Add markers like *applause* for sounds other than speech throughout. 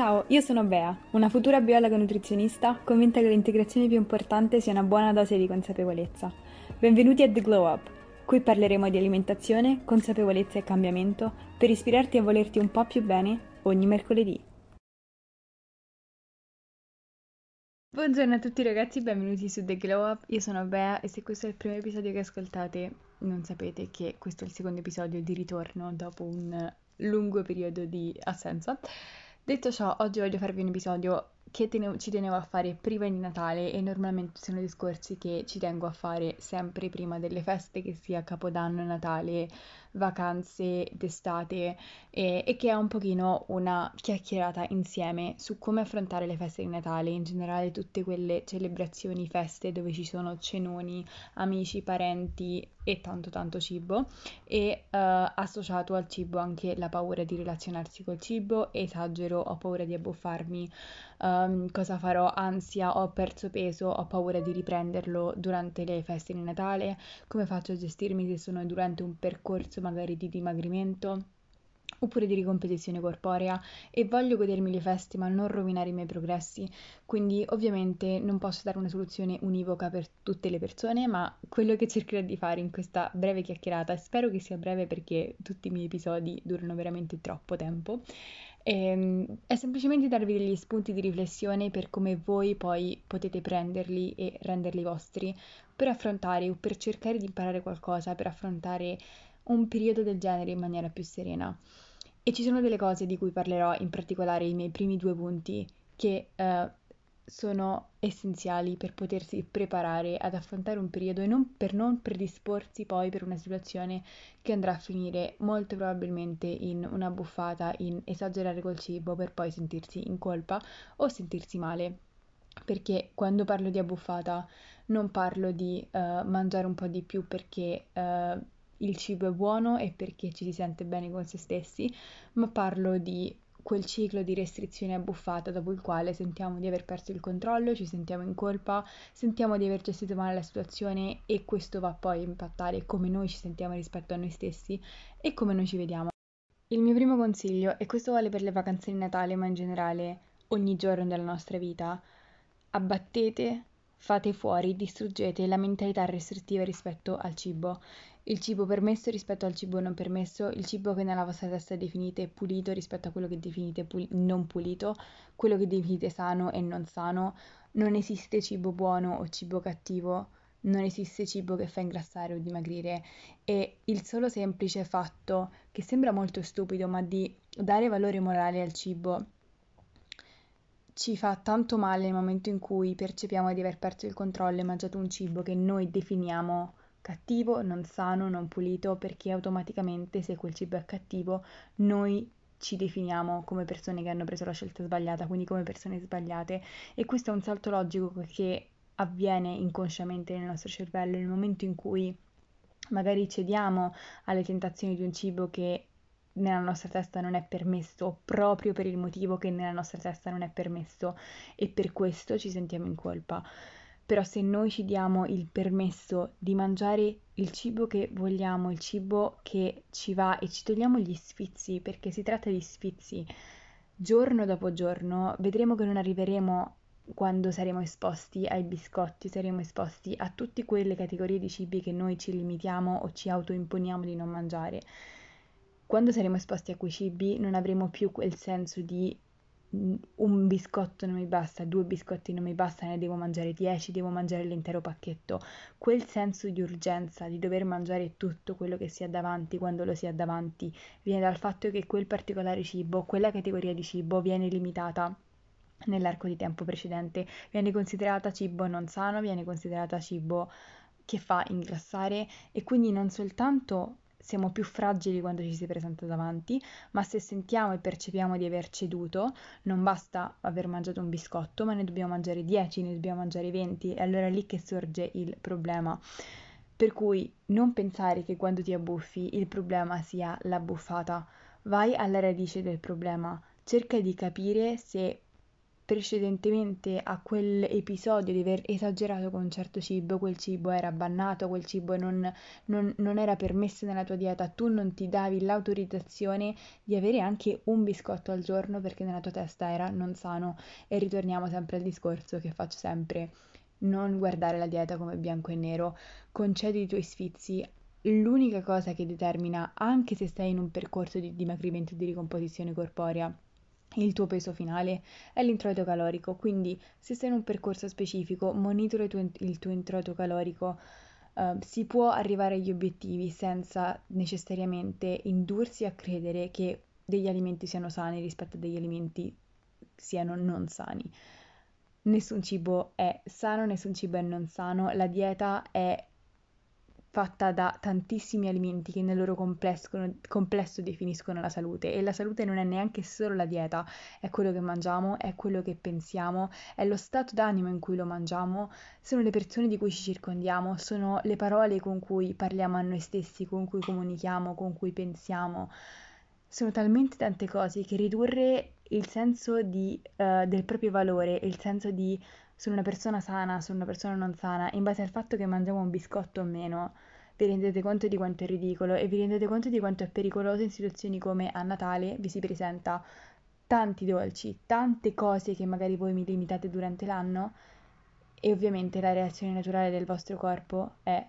Ciao, io sono Bea, una futura biologa nutrizionista convinta che l'integrazione più importante sia una buona dose di consapevolezza. Benvenuti a The Glow Up. Qui parleremo di alimentazione, consapevolezza e cambiamento per ispirarti a volerti un po' più bene ogni mercoledì. Buongiorno a tutti ragazzi, benvenuti su The Glow Up. Io sono Bea e se questo è il primo episodio che ascoltate, non sapete che questo è il secondo episodio di ritorno dopo un lungo periodo di assenza. Detto ciò, oggi voglio farvi un episodio che tenevo, ci tenevo a fare prima di Natale e normalmente sono discorsi che ci tengo a fare sempre prima delle feste, che sia Capodanno, Natale, vacanze d'estate e, e, che è un pochino una chiacchierata insieme su come affrontare le feste di Natale, in generale tutte quelle celebrazioni, feste dove ci sono cenoni, amici, parenti e tanto tanto cibo e uh, associato al cibo anche la paura di relazionarsi col cibo, esagero, ho paura di abbuffarmi, um, cosa farò, ansia, ho perso peso, ho paura di riprenderlo durante le feste di Natale, come faccio a gestirmi se sono durante un percorso magari di dimagrimento oppure di ricompetizione corporea e voglio godermi le feste ma non rovinare i miei progressi, quindi ovviamente non posso dare una soluzione univoca per tutte le persone, ma quello che cercherò di fare in questa breve chiacchierata, spero che sia breve perché tutti i miei episodi durano veramente troppo tempo, ehm, è semplicemente darvi degli spunti di riflessione per come voi poi potete prenderli e renderli vostri per affrontare o per cercare di imparare qualcosa, per affrontare un periodo del genere in maniera più serena. E ci sono delle cose di cui parlerò, in particolare i miei primi due punti, che eh, sono essenziali per potersi preparare ad affrontare un periodo e non per non predisporsi poi per una situazione che andrà a finire molto probabilmente in una buffata, in esagerare col cibo per poi sentirsi in colpa o sentirsi male. Perché quando parlo di abbuffata non parlo di uh, mangiare un po' di più perché uh, il cibo è buono e perché ci si sente bene con se stessi, ma parlo di quel ciclo di restrizione abbuffata dopo il quale sentiamo di aver perso il controllo, ci sentiamo in colpa, sentiamo di aver gestito male la situazione e questo va poi a impattare come noi ci sentiamo rispetto a noi stessi e come noi ci vediamo. Il mio primo consiglio, e questo vale per le vacanze di Natale, ma in generale ogni giorno della nostra vita, abbattete, fate fuori, distruggete la mentalità restrittiva rispetto al cibo il cibo permesso rispetto al cibo non permesso, il cibo che nella vostra testa definite pulito rispetto a quello che definite pul- non pulito, quello che definite sano e non sano. Non esiste cibo buono o cibo cattivo, non esiste cibo che fa ingrassare o dimagrire e il solo semplice fatto, che sembra molto stupido, ma di dare valore morale al cibo ci fa tanto male nel momento in cui percepiamo di aver perso il controllo e mangiato un cibo che noi definiamo cattivo, non sano, non pulito, perché automaticamente se quel cibo è cattivo noi ci definiamo come persone che hanno preso la scelta sbagliata, quindi come persone sbagliate. E questo è un salto logico che avviene inconsciamente nel nostro cervello nel momento in cui magari cediamo alle tentazioni di un cibo che nella nostra testa non è permesso proprio per il motivo che nella nostra testa non è permesso e per questo ci sentiamo in colpa però se noi ci diamo il permesso di mangiare il cibo che vogliamo, il cibo che ci va e ci togliamo gli sfizi, perché si tratta di sfizi, giorno dopo giorno, vedremo che non arriveremo quando saremo esposti ai biscotti, saremo esposti a tutte quelle categorie di cibi che noi ci limitiamo o ci autoimponiamo di non mangiare. Quando saremo esposti a quei cibi non avremo più quel senso di un biscotto non mi basta, due biscotti non mi basta, ne devo mangiare dieci, devo mangiare l'intero pacchetto. Quel senso di urgenza, di dover mangiare tutto quello che si ha davanti quando lo si ha davanti, viene dal fatto che quel particolare cibo, quella categoria di cibo viene limitata nell'arco di tempo precedente, viene considerata cibo non sano, viene considerata cibo che fa ingrassare e quindi non soltanto siamo più fragili quando ci si presenta davanti, ma se sentiamo e percepiamo di aver ceduto, non basta aver mangiato un biscotto, ma ne dobbiamo mangiare 10, ne dobbiamo mangiare 20, e allora è lì che sorge il problema. Per cui non pensare che quando ti abbuffi il problema sia la buffata, vai alla radice del problema, cerca di capire se precedentemente a quell'episodio di aver esagerato con un certo cibo, quel cibo era bannato, quel cibo non, non, non era permesso nella tua dieta, tu non ti davi l'autorizzazione di avere anche un biscotto al giorno perché nella tua testa era non sano. E ritorniamo sempre al discorso che faccio sempre. Non guardare la dieta come bianco e nero, concedi i tuoi sfizi, l'unica cosa che determina, anche se sei in un percorso di dimagrimento e di ricomposizione corporea, il tuo peso finale è l'introito calorico, quindi se sei in un percorso specifico, monitora il tuo, introito calorico. Uh, si può arrivare agli obiettivi senza necessariamente indursi a credere che degli alimenti siano sani rispetto a degli alimenti siano non sani. Nessun cibo è sano, nessun cibo è non sano, la dieta è fatta da tantissimi alimenti che nel loro complesso definiscono la salute e la salute non è neanche solo la dieta, è quello che mangiamo, è quello che pensiamo, è lo stato d'animo in cui lo mangiamo, sono le persone di cui ci circondiamo, sono le parole con cui parliamo a noi stessi, con cui comunichiamo, con cui pensiamo. Sono talmente tante cose che ridurre il senso di, uh, del proprio valore, il senso di sono una persona sana, sono una persona non sana, in base al fatto che mangiamo un biscotto o meno, vi rendete conto di quanto è ridicolo e vi rendete conto di quanto è pericoloso in situazioni come a Natale vi si presenta tanti dolci, tante cose che magari voi mi limitate durante l'anno e ovviamente la reazione naturale del vostro corpo è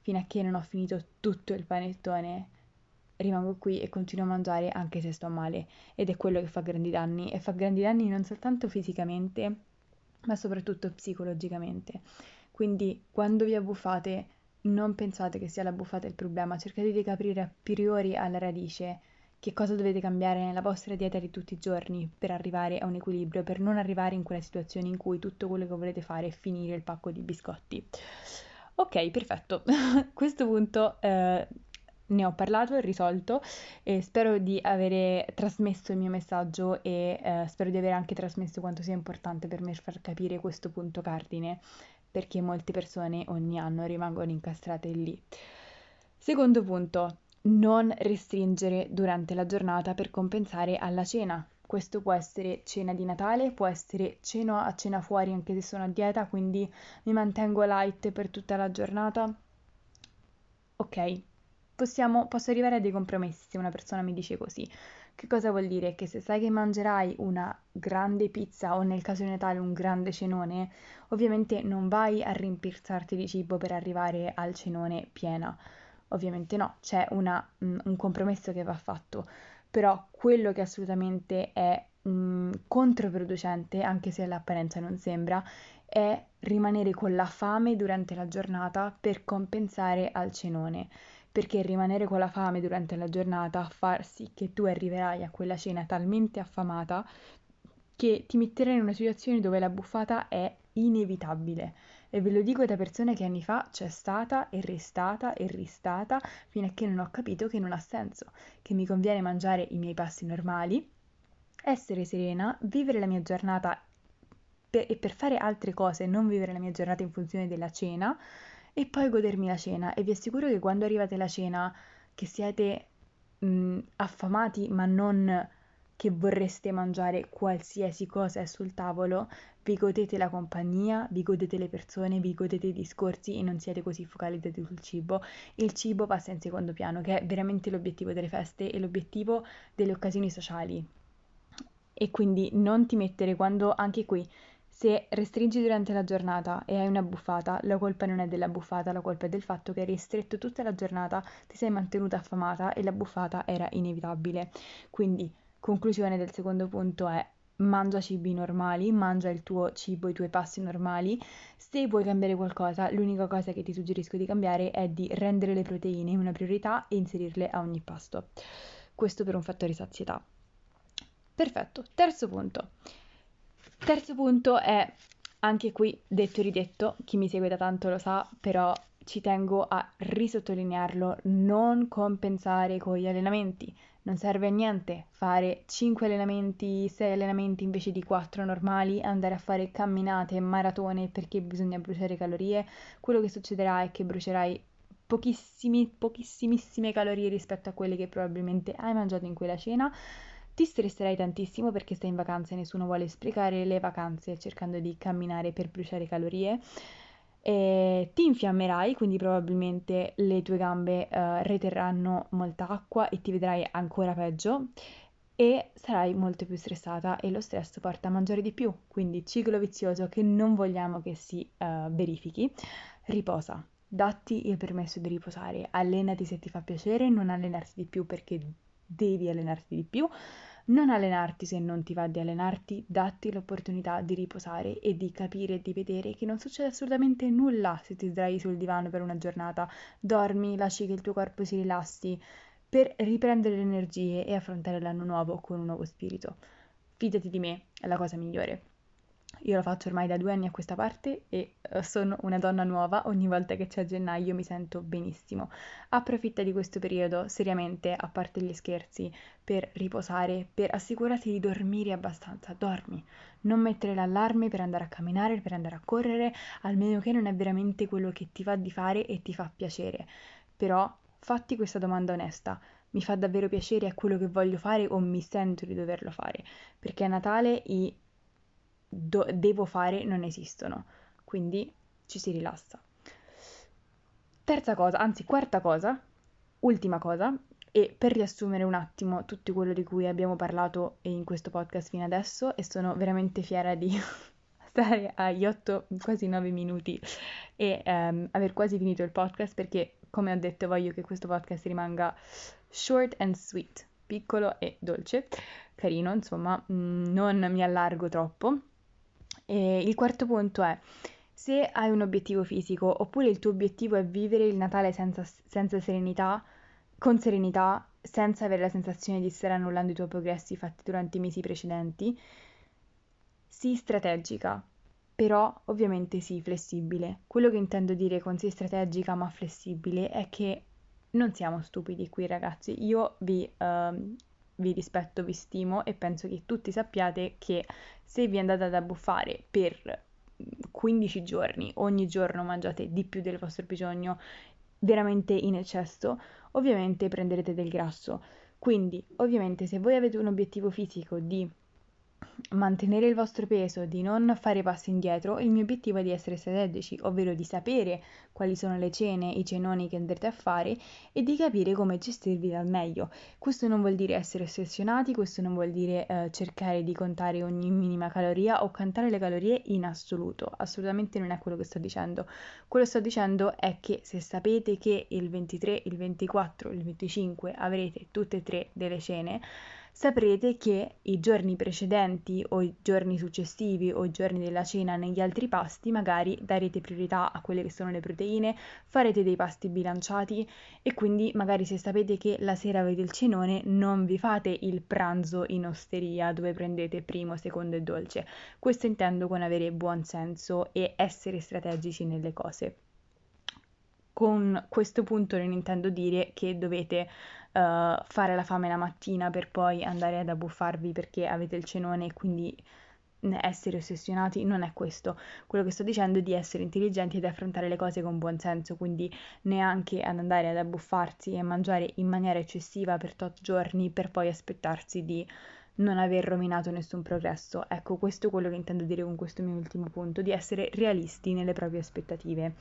fino a che non ho finito tutto il panettone rimango qui e continuo a mangiare anche se sto male. Ed è quello che fa grandi danni e fa grandi danni non soltanto fisicamente ma soprattutto psicologicamente. Quindi quando vi abbuffate non pensate che sia la buffata il problema, cercate di capire a priori alla radice che cosa dovete cambiare nella vostra dieta di tutti i giorni per arrivare a un equilibrio, per non arrivare in quella situazione in cui tutto quello che volete fare è finire il pacco di biscotti. Ok, perfetto. *laughs* a questo punto eh, ne ho parlato e risolto e spero di avere trasmesso il mio messaggio e eh, spero di aver anche trasmesso quanto sia importante per me far capire questo punto cardine perché molte persone ogni anno rimangono incastrate lì. Secondo punto, non restringere durante la giornata per compensare alla cena. Questo può essere cena di Natale, può essere cena a cena fuori anche se sono a dieta, quindi mi mantengo light per tutta la giornata. Ok, possiamo, posso arrivare a dei compromessi se una persona mi dice così. Che cosa vuol dire? Che se sai che mangerai una grande pizza o nel caso di Natale un grande cenone, ovviamente non vai a rimpiazzarti di cibo per arrivare al cenone piena. Ovviamente no, c'è una, mm, un compromesso che va fatto, però quello che assolutamente è mh, mm, controproducente, anche se all'apparenza non sembra, è rimanere con la fame durante la giornata per compensare al cenone perché rimanere con la fame durante la giornata fa sì che tu arriverai a quella cena talmente affamata che ti metterai in una situazione dove la buffata è inevitabile. E ve lo dico da persona che anni fa c'è stata e restata e ristata fino a che non ho capito che non ha senso, che mi conviene mangiare i miei passi normali, essere serena, vivere la mia giornata per, e per fare altre cose, non vivere la mia giornata in funzione della cena, e poi godermi la cena e vi assicuro che quando arrivate alla cena che siete mh, affamati ma non che vorreste mangiare qualsiasi cosa è sul tavolo, vi godete la compagnia, vi godete le persone, vi godete i discorsi e non siete così focalizzati sul cibo. Il cibo passa in secondo piano, che è veramente l'obiettivo delle feste e l'obiettivo delle occasioni sociali. E quindi non ti mettere quando anche qui se restringi durante la giornata e hai una buffata, la colpa non è della buffata, la colpa è del fatto che hai ristretto tutta la giornata, ti sei mantenuta affamata e la buffata era inevitabile. Quindi, conclusione del secondo punto è mangia cibi normali, mangia il tuo cibo, i tuoi passi normali. Se vuoi cambiare qualcosa, l'unica cosa che ti suggerisco di cambiare è di rendere le proteine una priorità e inserirle a ogni pasto. Questo per un fattore sazietà. Perfetto, terzo punto. Terzo punto è, anche qui detto e ridetto, chi mi segue da tanto lo sa, però ci tengo a risottolinearlo, non compensare con gli allenamenti. Non serve a niente fare 5 allenamenti, 6 allenamenti invece di 4 normali, andare a fare camminate, maratone perché bisogna bruciare calorie. Quello che succederà è che brucerai pochissimi, pochissimissime calorie rispetto a quelle che probabilmente hai mangiato in quella cena ti stresserai tantissimo perché stai in vacanza e nessuno vuole sprecare le vacanze cercando di camminare per bruciare calorie. E ti infiammerai, quindi probabilmente le tue gambe uh, reterranno molta acqua e ti vedrai ancora peggio e sarai molto più stressata e lo stress porta a mangiare di più, quindi ciclo vizioso che non vogliamo che si uh, verifichi. Riposa, datti il permesso di riposare, allenati se ti fa piacere, non allenarti di più perché devi allenarti di più, non allenarti se non ti va di allenarti, datti l'opportunità di riposare e di capire e di vedere che non succede assolutamente nulla se ti sdrai sul divano per una giornata, dormi, lasci che il tuo corpo si rilassi per riprendere le energie e affrontare l'anno nuovo con un nuovo spirito. Fidati di me, è la cosa migliore. Io lo faccio ormai da due anni a questa parte e eh, sono una donna nuova, ogni volta che c'è gennaio mi sento benissimo. Approfitta di questo periodo, seriamente, a parte gli scherzi, per riposare, per assicurarti di dormire abbastanza, dormi. Non mettere l'allarme per andare a camminare, per andare a correre, almeno che non è veramente quello che ti va di fare e ti fa piacere. Però fatti questa domanda onesta. Mi fa davvero piacere, è quello che voglio fare o mi sento di doverlo fare? Perché a Natale i do- devo fare non esistono, quindi ci si rilassa. Terza cosa, anzi quarta cosa, ultima cosa, e per riassumere un attimo tutto quello di cui abbiamo parlato in questo podcast fino adesso, e sono veramente fiera di *laughs* stare agli 8, quasi 9 minuti e um, aver quasi finito il podcast perché, come ho detto, voglio che questo podcast rimanga short and sweet, piccolo e dolce, carino, insomma, mm, non mi allargo troppo. E il quarto punto è, se hai un obiettivo fisico oppure il tuo obiettivo è vivere il Natale senza, senza serenità, con serenità, senza avere la sensazione di stare annullando i tuoi progressi fatti durante i mesi precedenti, sii strategica, però ovviamente sii flessibile. Quello che intendo dire con sii strategica ma flessibile è che non siamo stupidi qui ragazzi, io vi, uh, vi rispetto, vi stimo e penso che tutti sappiate che se vi andate ad abbuffare per 15 giorni, ogni giorno mangiate di più del vostro bisogno, veramente in eccesso, ovviamente prenderete del grasso. Quindi, ovviamente, se voi avete un obiettivo fisico di mantenere il vostro peso, di non fare passi indietro, il mio obiettivo è di essere strategici, ovvero di sapere quali sono le cene, i cenoni che andrete a fare e di capire come gestirvi al meglio. Questo non vuol dire essere ossessionati, questo non vuol dire eh, cercare di contare ogni minima caloria o contare le calorie in assoluto, assolutamente non è quello che sto dicendo. Quello che sto dicendo è che se sapete che il 23, il 24, il 25 avrete tutte e tre delle cene, saprete che i giorni precedenti o i giorni successivi o i giorni della cena negli altri pasti magari darete priorità a quelle che sono le proteine, farete dei pasti bilanciati e quindi magari se sapete che la sera avete il cenone non vi fate il pranzo in osteria dove prendete primo, secondo e dolce. Questo intendo con avere buon senso e essere strategici nelle cose. Con questo punto non intendo dire che dovete uh, fare la fame la mattina per poi andare ad abbuffarvi perché avete il cenone e quindi essere ossessionati non è questo. Quello che sto dicendo è di essere intelligenti ed affrontare le cose con buon senso, quindi neanche ad andare ad abbuffarsi e mangiare in maniera eccessiva per tot giorni per poi aspettarsi di non aver rovinato nessun progresso. Ecco, questo è quello che intendo dire con questo mio ultimo punto, di essere realisti nelle proprie aspettative.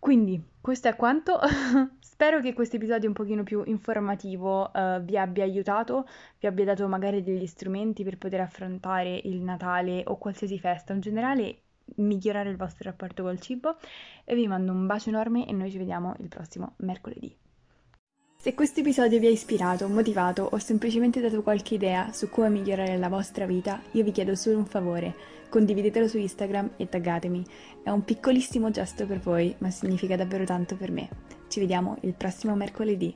Quindi, questo è quanto. *laughs* Spero che questo episodio un pochino più informativo uh, vi abbia aiutato, vi abbia dato magari degli strumenti per poter affrontare il Natale o qualsiasi festa, in generale migliorare il vostro rapporto col cibo e vi mando un bacio enorme e noi ci vediamo il prossimo mercoledì. Se questo episodio vi ha ispirato, motivato o semplicemente dato qualche idea su come migliorare la vostra vita, io vi chiedo solo un favore condividetelo su Instagram e taggatemi. È un piccolissimo gesto per voi, ma significa davvero tanto per me. Ci vediamo il prossimo mercoledì.